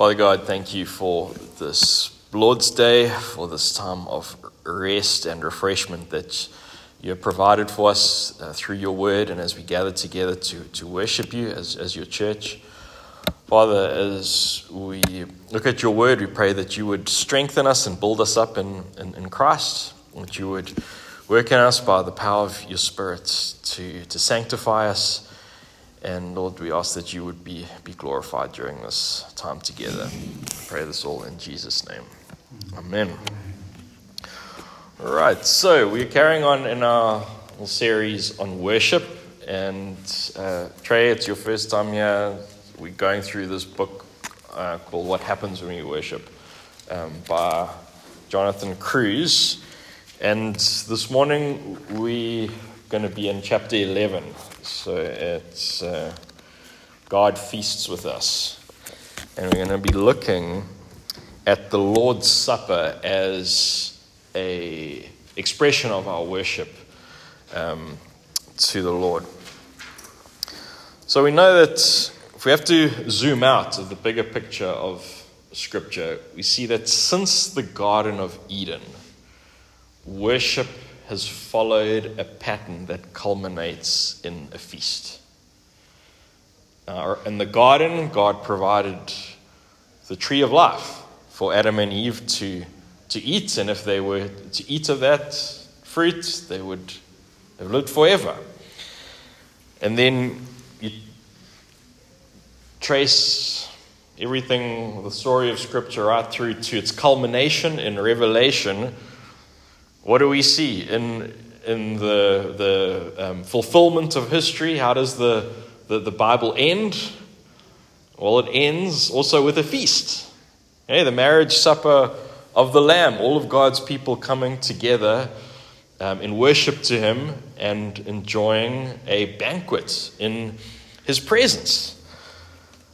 Father God, thank you for this Lord's Day, for this time of rest and refreshment that you have provided for us uh, through your word and as we gather together to, to worship you as, as your church. Father, as we look at your word, we pray that you would strengthen us and build us up in, in, in Christ, that you would work in us by the power of your Spirit to, to sanctify us. And Lord, we ask that you would be, be glorified during this time together. I pray this all in Jesus' name. Amen. All right, so we're carrying on in our series on worship. And uh, Trey, it's your first time here we're going through this book uh, called What Happens When We Worship um, by Jonathan Cruse. And this morning we're going to be in chapter 11. So it's uh, God Feasts with Us. And we're going to be looking at the Lord's Supper as a expression of our worship um, to the Lord. So we know that if we have to zoom out of the bigger picture of Scripture, we see that since the Garden of Eden, worship has followed a pattern that culminates in a feast. In the garden, God provided the tree of life for Adam and Eve to, to eat, and if they were to eat of that fruit, they would have lived forever. And then you trace everything, the story of Scripture, right through to its culmination in Revelation, what do we see in, in the, the um, fulfillment of history? How does the, the, the, Bible end? Well, it ends also with a feast. The marriage supper of the Lamb, all of God's people coming together um, in worship to Him and enjoying a banquet in His presence.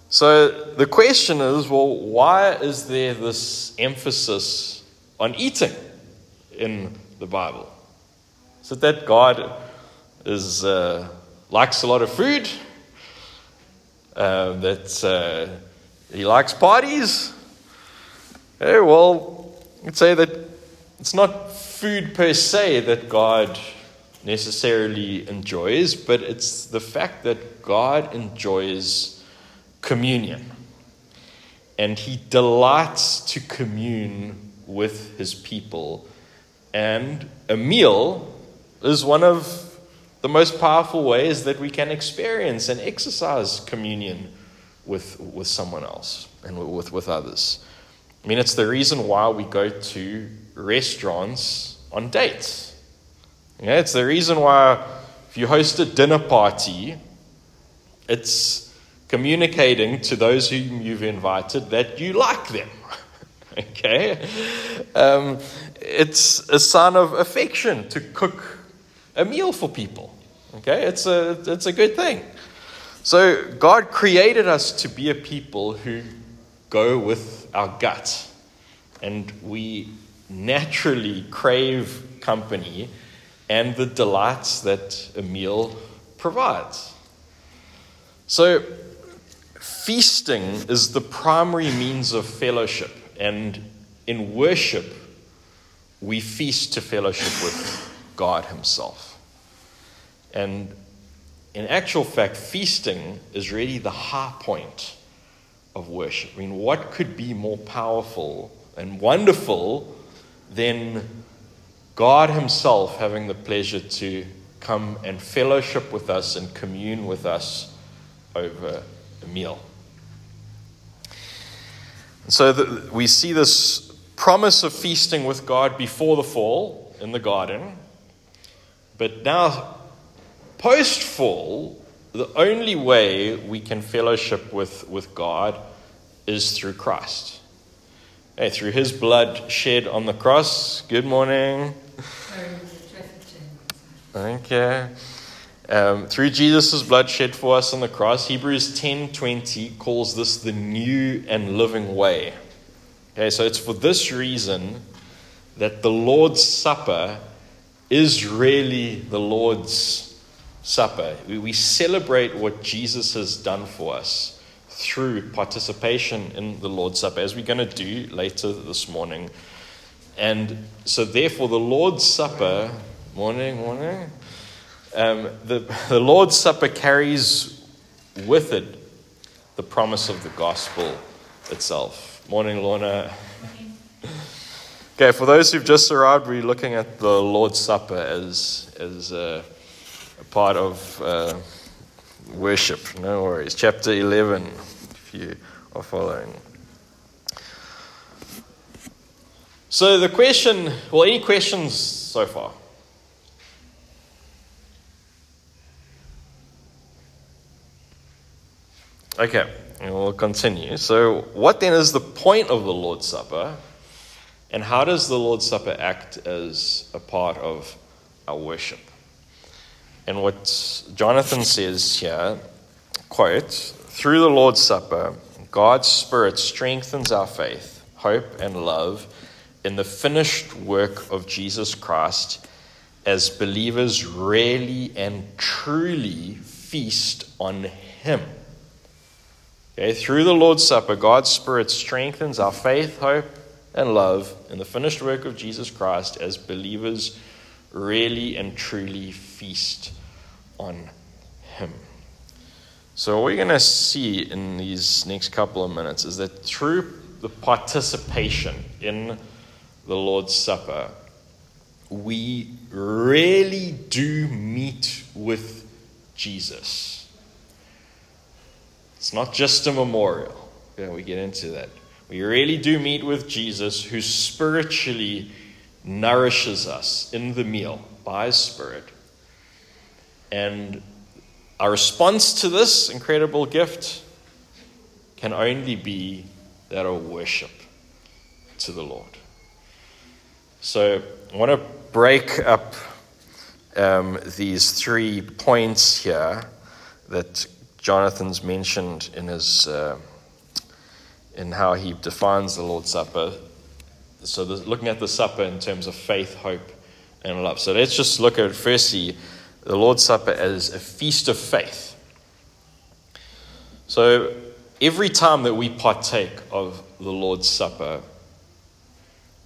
So the question is well, why is there this emphasis on eating in the Bible? Is it that God is, uh, likes a lot of food? Uh, that uh, he likes parties? Hey, well, I'd say that it's not food per se that God necessarily enjoys, but it's the fact that God enjoys communion. And he delights to commune with his people. And a meal is one of the most powerful ways that we can experience and exercise communion with, with someone else and with, with others. I mean, it's the reason why we go to restaurants on dates. Yeah, it's the reason why if you host a dinner party, it's communicating to those whom you've invited that you like them. okay? Um, it's a sign of affection to cook a meal for people. Okay? It's a, it's a good thing. So, God created us to be a people who go with our gut. And we naturally crave company and the delights that a meal provides. So, Feasting is the primary means of fellowship, and in worship, we feast to fellowship with God Himself. And in actual fact, feasting is really the high point of worship. I mean, what could be more powerful and wonderful than God Himself having the pleasure to come and fellowship with us and commune with us over a meal? So the, we see this promise of feasting with God before the fall in the garden. But now, post fall, the only way we can fellowship with, with God is through Christ. Hey, through his blood shed on the cross. Good morning. Okay. Um, through Jesus' blood shed for us on the cross, Hebrews 10:20 calls this the new and living way. Okay, so it's for this reason that the Lord's Supper is really the Lord's Supper. We, we celebrate what Jesus has done for us through participation in the Lord's Supper, as we're going to do later this morning. And so, therefore, the Lord's Supper, morning, morning, um, the, the Lord's Supper carries with it the promise of the gospel itself. Morning, Lorna. Okay, for those who've just arrived, we're looking at the Lord's Supper as, as a, a part of uh, worship. No worries. Chapter 11, if you are following. So, the question well, any questions so far? Okay, we'll continue. So, what then is the point of the Lord's Supper? And how does the Lord's Supper act as a part of our worship? And what Jonathan says here, quote, through the Lord's Supper, God's Spirit strengthens our faith, hope, and love in the finished work of Jesus Christ as believers really and truly feast on Him. Okay, through the Lord's Supper, God's Spirit strengthens our faith, hope, and love in the finished work of Jesus Christ as believers really and truly feast on Him. So, what we're going to see in these next couple of minutes is that through the participation in the Lord's Supper, we really do meet with Jesus. It's not just a memorial. Yeah, we get into that. We really do meet with Jesus who spiritually nourishes us in the meal by his Spirit. And our response to this incredible gift can only be that of worship to the Lord. So I want to break up um, these three points here that Jonathan's mentioned in his uh, in how he defines the Lord's Supper. So, looking at the supper in terms of faith, hope, and love. So, let's just look at firstly the Lord's Supper as a feast of faith. So, every time that we partake of the Lord's Supper,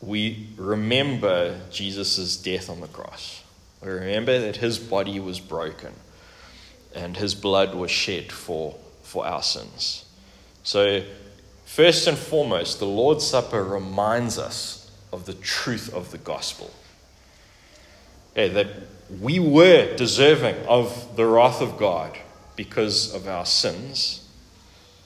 we remember Jesus' death on the cross. We remember that his body was broken and his blood was shed for, for our sins. So, first and foremost, the Lord's Supper reminds us of the truth of the gospel. That we were deserving of the wrath of God because of our sins,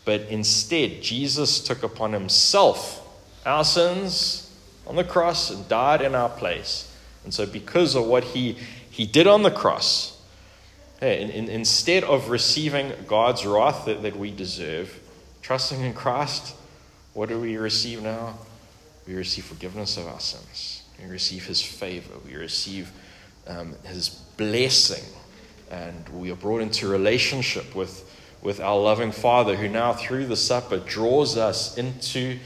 but instead, Jesus took upon himself our sins on the cross and died in our place. And so, because of what he, he did on the cross, Hey, in, in, instead of receiving God's wrath that, that we deserve, trusting in Christ, what do we receive now? We receive forgiveness of our sins. We receive His favor. We receive um, His blessing. And we are brought into relationship with, with our loving Father, who now, through the supper, draws us into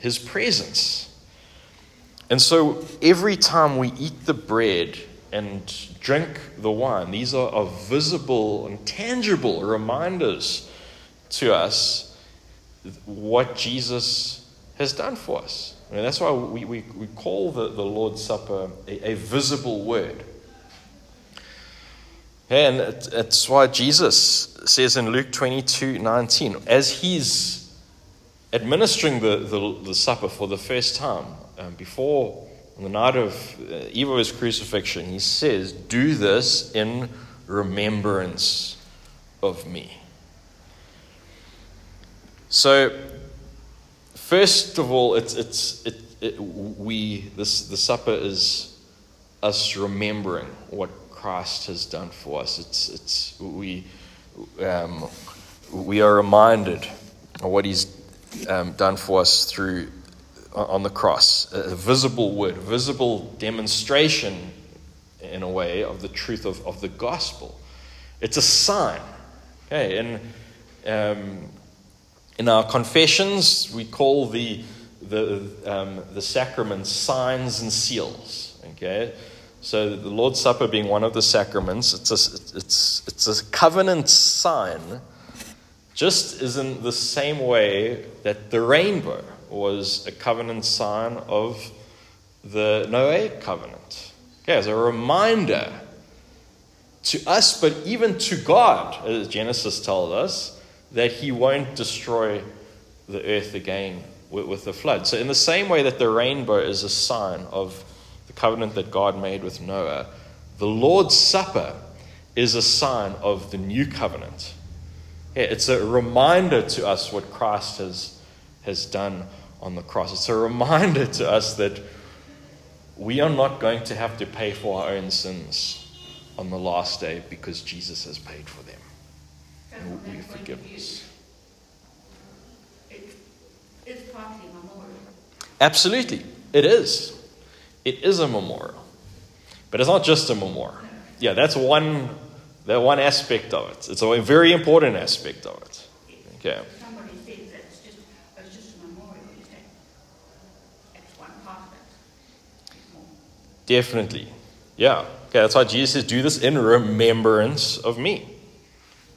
His presence. And so every time we eat the bread, and drink the wine. These are, are visible and tangible reminders to us what Jesus has done for us. I mean, that's why we, we, we call the, the Lord's Supper a, a visible word. And it's why Jesus says in Luke 22 19, as he's administering the, the, the supper for the first time, um, before on the night of uh, eve of his crucifixion, he says, Do this in remembrance of me. So, first of all, it's, it's, it, it, we, this, the supper is us remembering what Christ has done for us. It's, it's, we, um, we are reminded of what he's um, done for us through on the cross, a visible word, a visible demonstration, in a way, of the truth of, of the gospel. It's a sign. Okay, and um, in our confessions, we call the, the, um, the sacraments signs and seals. Okay, so the Lord's Supper being one of the sacraments, it's a, it's, it's a covenant sign just is in the same way that the rainbow was a covenant sign of the Noahic covenant. Okay, as a reminder to us, but even to God, as Genesis tells us, that He won't destroy the earth again with, with the flood. So, in the same way that the rainbow is a sign of the covenant that God made with Noah, the Lord's Supper is a sign of the new covenant. Yeah, it's a reminder to us what Christ has, has done on the cross. It's a reminder to us that we are not going to have to pay for our own sins on the last day because Jesus has paid for them. And we forgiveness. It's partly a memorial. Absolutely, it is. It is a memorial, but it's not just a memorial. Yeah, that's one. That one aspect of it. It's a very important aspect of it. Okay. Somebody said that's just, it's just a memorial, you say. It's one part of it. It's more. Definitely. Yeah. Okay, that's why Jesus says, do this in remembrance of me.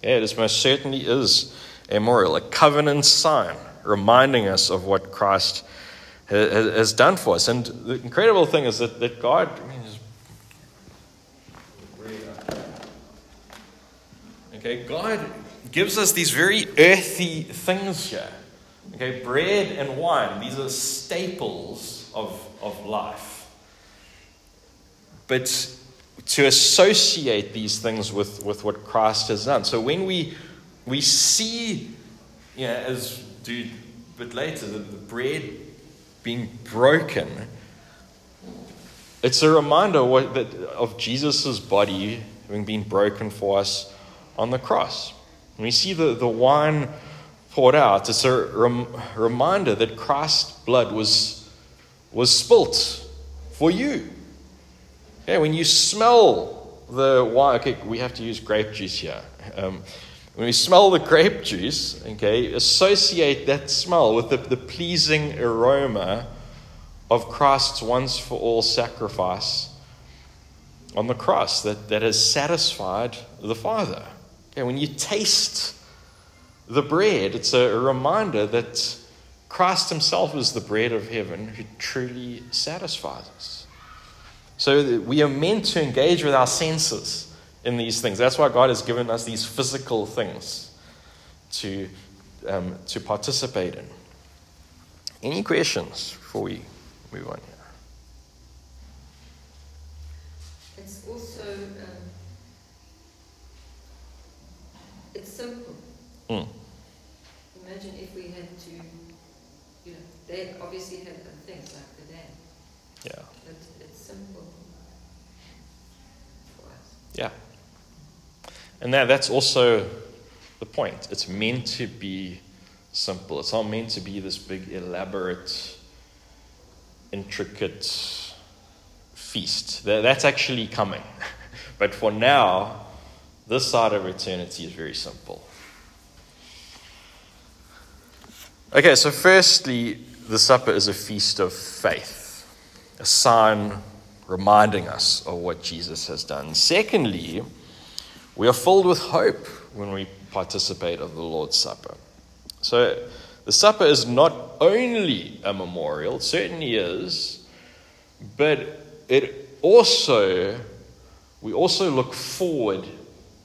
Yeah, this most certainly is a memorial, a covenant sign, reminding us of what Christ ha- ha- has done for us. And the incredible thing is that, that God, I mean, okay, God gives us these very earthy things here. Okay, bread and wine, these are staples of, of life. But to associate these things with, with what Christ has done. So when we we see, you know, as do a bit later, the, the bread being broken, it's a reminder what, that, of Jesus' body having been broken for us on the cross. When we see the, the wine poured out, it's a rem, reminder that Christ's blood was, was spilt for you. Yeah, when you smell the wine, okay, we have to use grape juice here. Um, when we smell the grape juice, okay, associate that smell with the, the pleasing aroma of Christ's once for all sacrifice on the cross that, that has satisfied the Father. Okay, when you taste the bread, it's a, a reminder that Christ Himself is the bread of heaven who truly satisfies us. So we are meant to engage with our senses in these things. That's why God has given us these physical things to, um, to participate in. Any questions before we move on here? It's also, um, it's simple. Mm. Imagine if we had to, you know, they obviously had things like the dam, Yeah. but it's simple for us. Yeah. And that, that's also the point. It's meant to be simple. It's not meant to be this big, elaborate, intricate feast. That, that's actually coming. but for now, this side of eternity is very simple. Okay, so firstly, the supper is a feast of faith, a sign reminding us of what Jesus has done. Secondly, we are filled with hope when we participate of the Lord's Supper. So the supper is not only a memorial, it certainly is, but it also we also look forward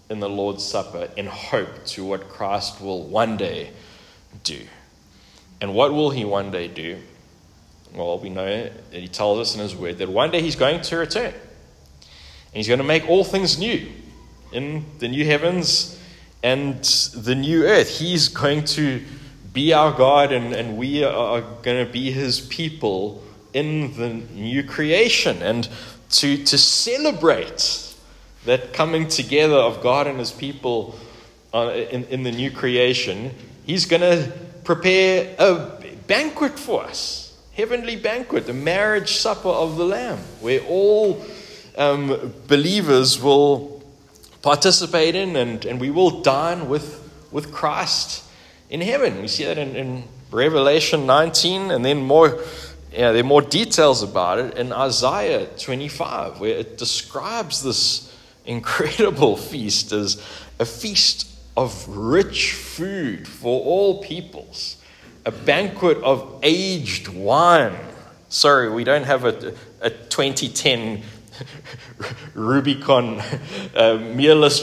in the Lord's Supper in hope to what Christ will one day do. And what will he one day do? Well, we know that he tells us in his word that one day he's going to return. And he's going to make all things new in the new heavens and the new earth. He's going to be our God, and, and we are going to be his people in the new creation. And to, to celebrate that coming together of God and his people uh, in, in the new creation, he's going to prepare a banquet for us heavenly banquet, the marriage supper of the Lamb, where all um, believers will participate in and, and we will dine with, with Christ in heaven. We see that in, in Revelation 19, and then more. Yeah, there are more details about it in Isaiah 25, where it describes this incredible feast as a feast of rich food for all peoples, a banquet of aged wine. Sorry, we don't have a, a 2010 Rubicon, uh,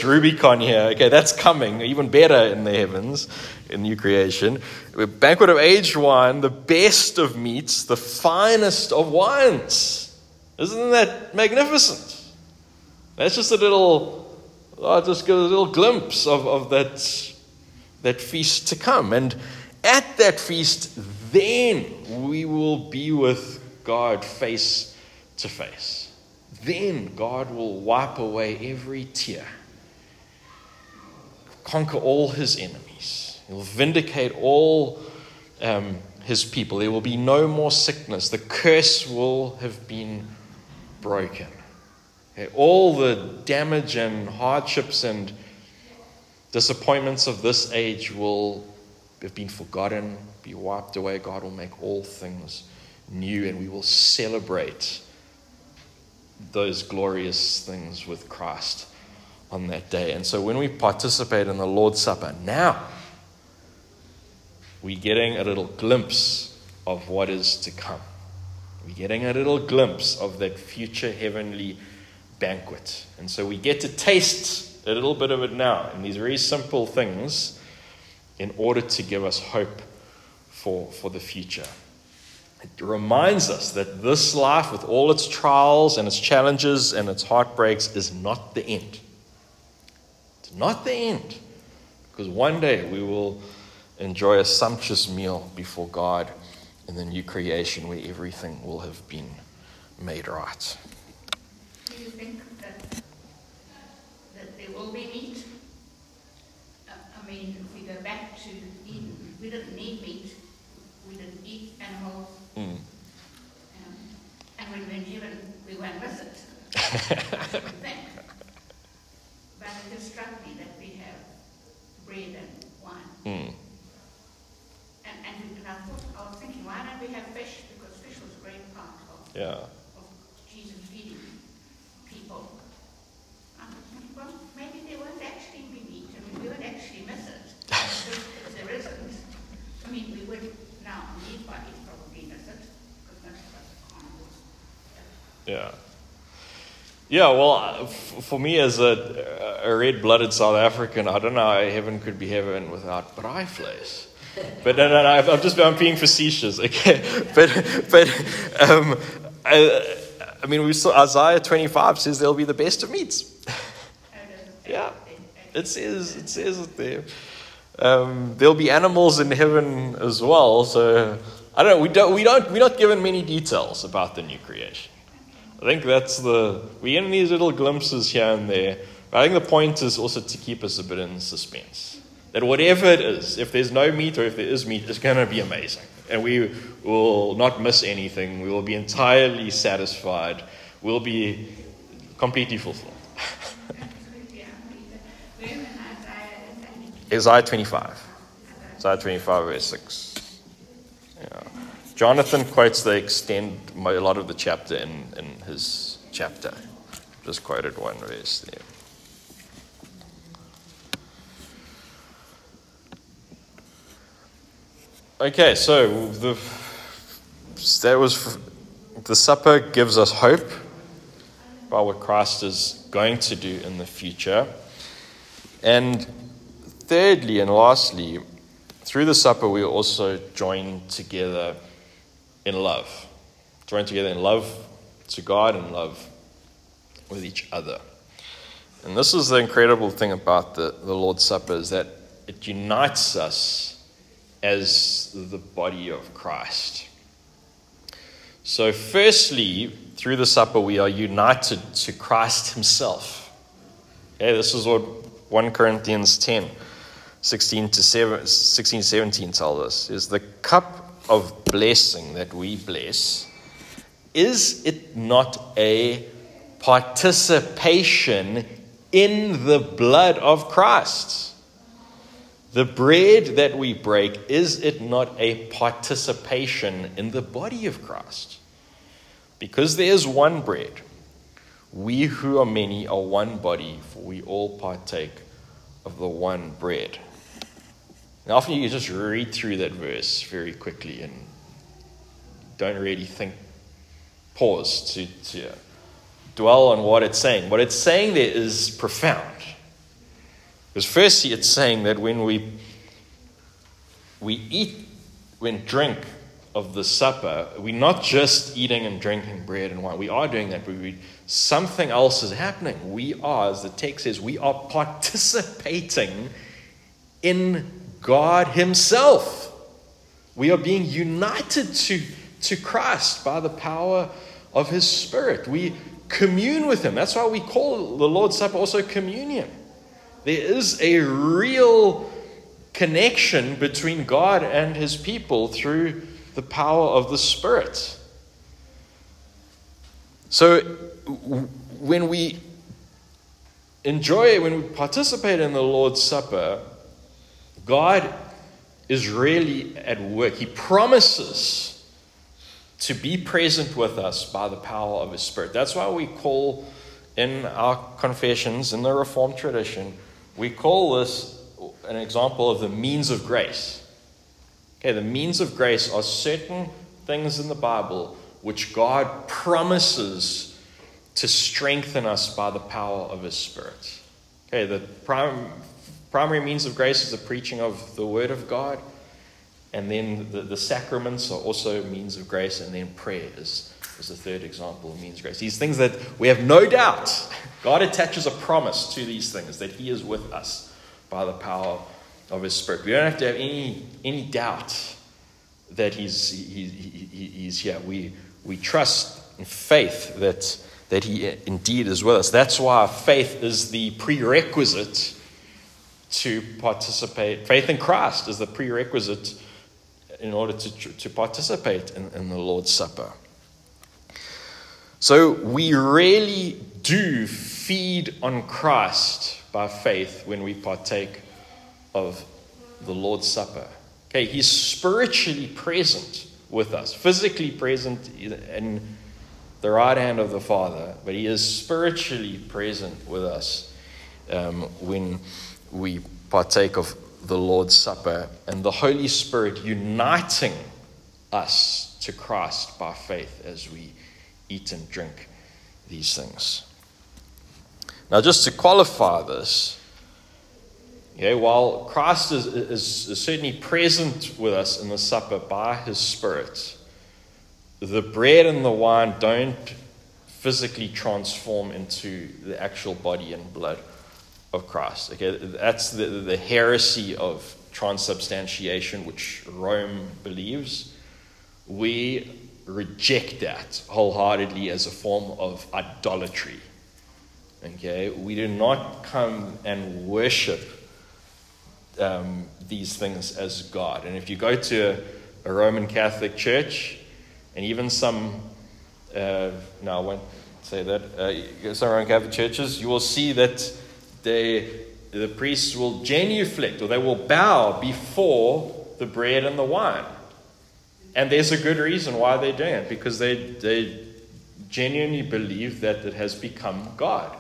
Rubicon here. Okay, that's coming, even better in the heavens, in new creation. A banquet of aged wine, the best of meats, the finest of wines. Isn't that magnificent? That's just a little, oh, just give a little glimpse of, of that, that feast to come. And at that feast, then we will be with God face to face. Then God will wipe away every tear, conquer all his enemies, he'll vindicate all um, his people. There will be no more sickness, the curse will have been broken. All the damage and hardships and disappointments of this age will have been forgotten, be wiped away. God will make all things new, and we will celebrate those glorious things with Christ on that day. And so when we participate in the Lord's Supper now, we're getting a little glimpse of what is to come. We're getting a little glimpse of that future heavenly banquet. And so we get to taste a little bit of it now in these very simple things in order to give us hope for, for the future. It reminds us that this life, with all its trials and its challenges and its heartbreaks, is not the end. It's not the end. Because one day we will enjoy a sumptuous meal before God in the new creation where everything will have been made right. Do you think that, that there will be meat? I mean, we go back to Eden, we didn't need meat. We didn't eat animals. Mm. Um, and when we were in heaven, we won't miss it. I should think. But it just struck me that we have bread and wine. Mm. And, and, and I thought, I was thinking, why don't we have fish? Because fish was a great part of, Yeah. of Jesus feeding people. I was thinking, well, maybe there won't actually be meat. I mean, we won't actually miss it. If if there isn't, I mean, we would now, these bodies probably miss it, because most of us are carnivores. Yeah. Yeah, well, uh, for me as a, a red blooded South African, I don't know how heaven could be heaven without braaivleis. But no, no, no, I'm just I'm being facetious, okay? But, but um, I, I mean, we saw Isaiah 25 says there'll be the best of meats. Does it say Yeah. It says, it says it there. Um, there'll be animals in heaven as well. So I don't know. We don't. We don't. We're not given many details about the new creation. I think that's the. We're in these little glimpses here and there. But I think the point is also to keep us a bit in suspense. That whatever it is, if there's no meat or if there is meat, it's going to be amazing, and we will not miss anything. We will be entirely satisfied. We'll be completely fulfilled. Isaiah 25. Isaiah 25, verse 6. Yeah. Jonathan quotes the extend a lot of the chapter in, in his chapter. Just quoted one verse there. Okay, so the that was the supper gives us hope about what Christ is going to do in the future. And thirdly and lastly, through the supper, we also join together in love. Join together in love to God and love with each other. And this is the incredible thing about the, the Lord's Supper is that it unites us as the body of Christ. So, firstly, through the supper, we are united to Christ Himself. Okay, this is what 1 Corinthians 10, 16 to 7, 16, 17 tells us. Is the cup of blessing that we bless, is it not a participation in the blood of Christ? The bread that we break, is it not a participation in the body of Christ? Because there is one bread, we who are many are one body, for we all partake of the one bread. And often you just read through that verse very quickly and don't really think, pause to, to dwell on what it's saying. What it's saying there is profound. Because firstly, it's saying that when we we eat, when drink of the supper, we're not just eating and drinking bread and wine. We are doing that, but we, something else is happening. We are, as the text says, we are participating in God Himself. We are being united to, to Christ by the power of His Spirit. We commune with Him. That's why we call the Lord's Supper also communion. There is a real connection between God and His people through the power of the Spirit. So when we enjoy, when we participate in the Lord's Supper, God is really at work. He promises to be present with us by the power of His Spirit. That's why we call in our confessions, in the Reformed tradition, we call this an example of the means of grace. Okay, the means of grace are certain things in the Bible which God promises to strengthen us by the power of His Spirit. Okay, the prim- primary means of grace is the preaching of the Word of God, and then the, the sacraments are also means of grace, and then prayer is, is the third example of means of grace. These things that we have no doubt, God attaches a promise to these things that He is with us by the power of His Spirit. We don't have to have any, any doubt that he's, he, he, He's here. We, we trust in faith that, that He indeed is with us. That's why faith is the prerequisite to participate. Faith in Christ is the prerequisite in order to, to participate in, in the Lord's Supper. So we really do feed on Christ by faith when we partake of the Lord's Supper. Okay, He's spiritually present with us, physically present in the right hand of the Father, but He is spiritually present with us um, when we partake of the Lord's Supper and the Holy Spirit uniting us to Christ by faith as we eat and drink these things. Now, just to qualify this, yeah, while Christ is, is, is certainly present with us in the supper by his Spirit, the bread and the wine don't physically transform into the actual body and blood of Christ. Okay, that's the, the heresy of transubstantiation, which Rome believes. We reject that wholeheartedly as a form of idolatry. Okay, we do not come and worship um, these things as God. And if you go to a, a Roman Catholic church, and even some, uh, no, I won't say that, uh, some Roman Catholic churches, you will see that they, the priests will genuflect or they will bow before the bread and the wine. And there's a good reason why they're doing it because they, they genuinely believe that it has become God.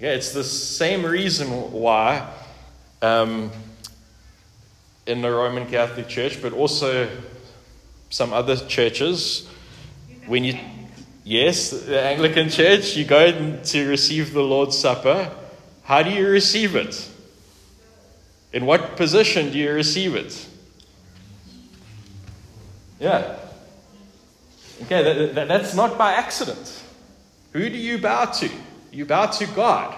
Yeah, it's the same reason why um, in the Roman Catholic Church, but also some other churches, when you, yes, the Anglican Church, you go to receive the Lord's Supper. How do you receive it? In what position do you receive it? Yeah. Okay, that, that, that's not by accident. Who do you bow to? You bow to God.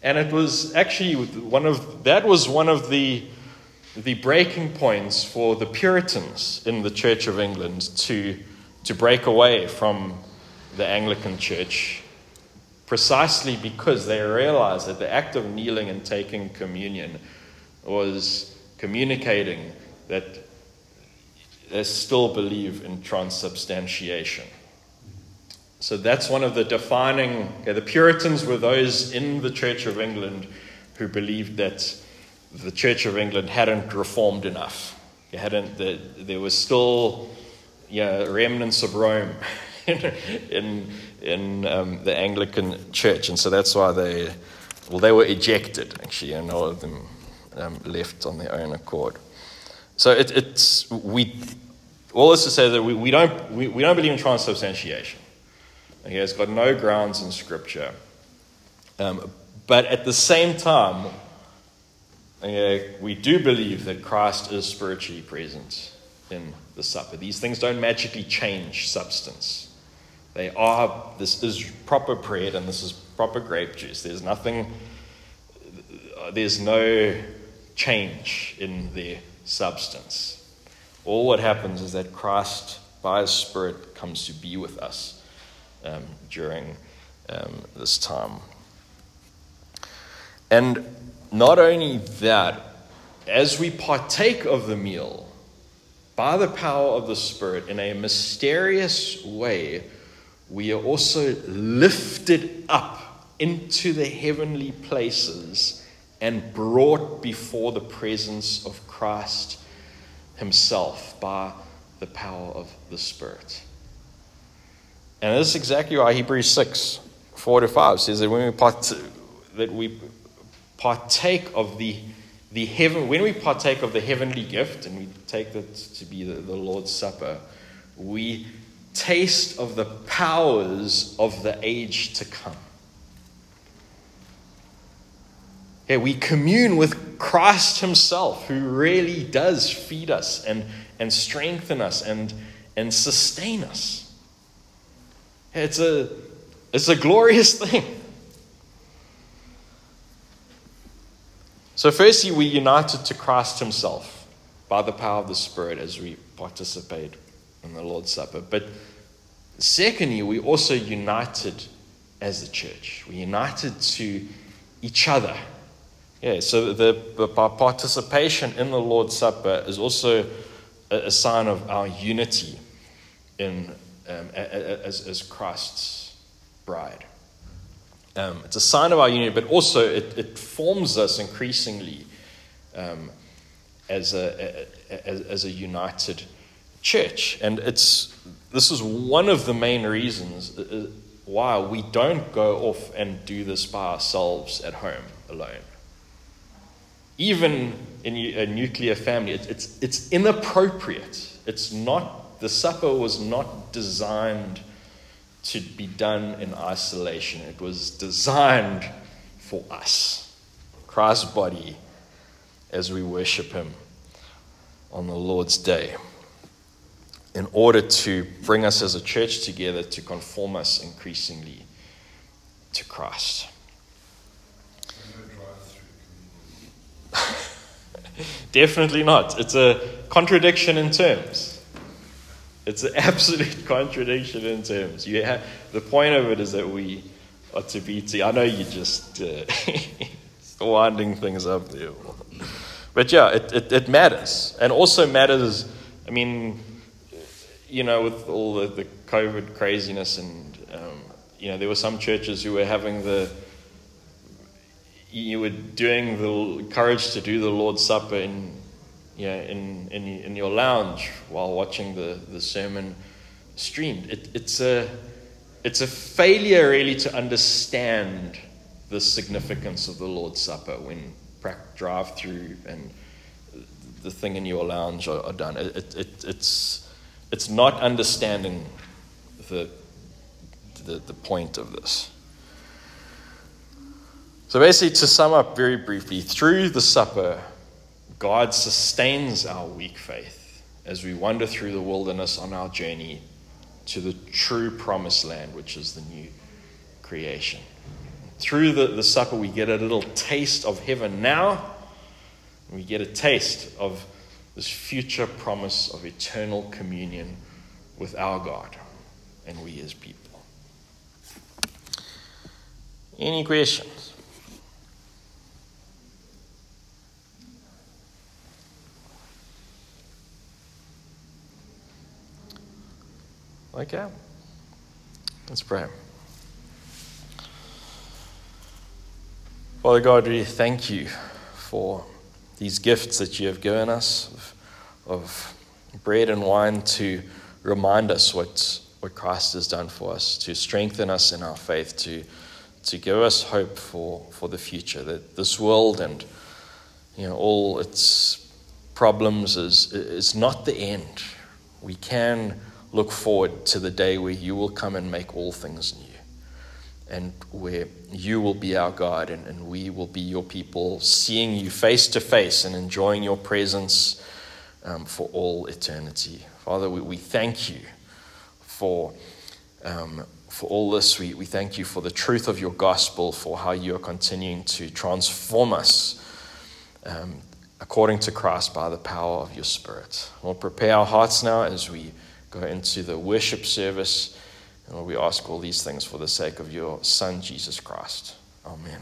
And it was actually one of that was one of the the breaking points for the Puritans in the Church of England to to break away from the Anglican Church precisely because they realized that the act of kneeling and taking communion was communicating that they still believe in transubstantiation. So that's one of the defining. The Puritans were those in the Church of England who believed that the Church of England hadn't reformed enough. It hadn't. The, there was still yeah, remnants of Rome in in, in um, the Anglican Church, and so that's why they well, they were ejected, actually, and all of them um, left on their own accord. So it, it's, we, all this to say that we, we, don't, we, we don't believe in transubstantiation. Okay, it's got no grounds in Scripture. Um, but at the same time, we do believe that Christ is spiritually present in the supper. These things don't magically change substance. They are, this is proper bread and this is proper grape juice. There's nothing, there's no change in their substance. All what happens is that Christ, by His Spirit, comes to be with us um, during um, this time. And not only that, as we partake of the meal, by the power of the Spirit, in a mysterious way, we are also lifted up into the heavenly places and brought before the presence of Christ Himself by the power of the Spirit. And this is exactly why Hebrews 6 4 to 5 says that when we, part- that we partake of the, the heaven, when we partake of the heavenly gift, and we take that to be the, the Lord's Supper, we taste of the powers of the age to come. Yeah, we commune with Christ Himself, who really does feed us and, and strengthen us and, and sustain us. It's a, it's a glorious thing. So, firstly, we're united to Christ Himself by the power of the Spirit as we participate in the Lord's Supper. But secondly, we also united as the church. We united to each other yeah, so the, the participation in the Lord's Supper is also a, a sign of our unity in, um, as, as Christ's bride. Um, it's a sign of our unity, but also it, it forms us increasingly um, as, a, a, as, as a united church. And it's, this is one of the main reasons uh, uh, why we don't go off and do this by ourselves at home alone even in a nuclear family, it's, it's inappropriate. It's not, the supper was not designed to be done in isolation. It was designed for us, Christ's body, as we worship Him on the Lord's day, in order to bring us as a church together to conform us increasingly to Christ. Definitely not. It's a contradiction in terms. It's an absolute contradiction in terms. You have, the point of it is that we are to be. To, I know you're just uh, winding things up there, but yeah, it, it, it, matters, and also matters. I mean, you know, with all the, the COVID craziness, and um, you know, there were some churches who were having the you were doing the courage to do the Lord's Supper in, you know, in, in, in your lounge while watching the, the sermon streamed. It, it's, a, it's a failure, really, to understand the significance of the Lord's Supper when drive through and the thing in your lounge are, are done. It, it, it, it's, it's not understanding the, the, the point of this. So, basically, to sum up very briefly, through the supper, God sustains our weak faith as we wander through the wilderness on our journey to the true promised land, which is the new creation. Through the, the supper, we get a little taste of heaven now, we get a taste of this future promise of eternal communion with our God and we as people. Any questions? Okay. Let's pray. Father God, we thank you for these gifts that you have given us of, of bread and wine to remind us what, what Christ has done for us, to strengthen us in our faith, to, to give us hope for, for the future, that this world and you know, all its problems is, is not the end. We can look forward to the day where you will come and make all things new and where you will be our God and, and we will be your people, seeing you face to face and enjoying your presence um, for all eternity. Father, we, we thank you for, um, for all this. We, we thank you for the truth of your gospel, for how you are continuing to transform us um, according to Christ by the power of your Spirit. Lord, prepare our hearts now as we go into the worship service. And Lord, we ask all these things for the sake of your Son, Jesus Christ. Amen.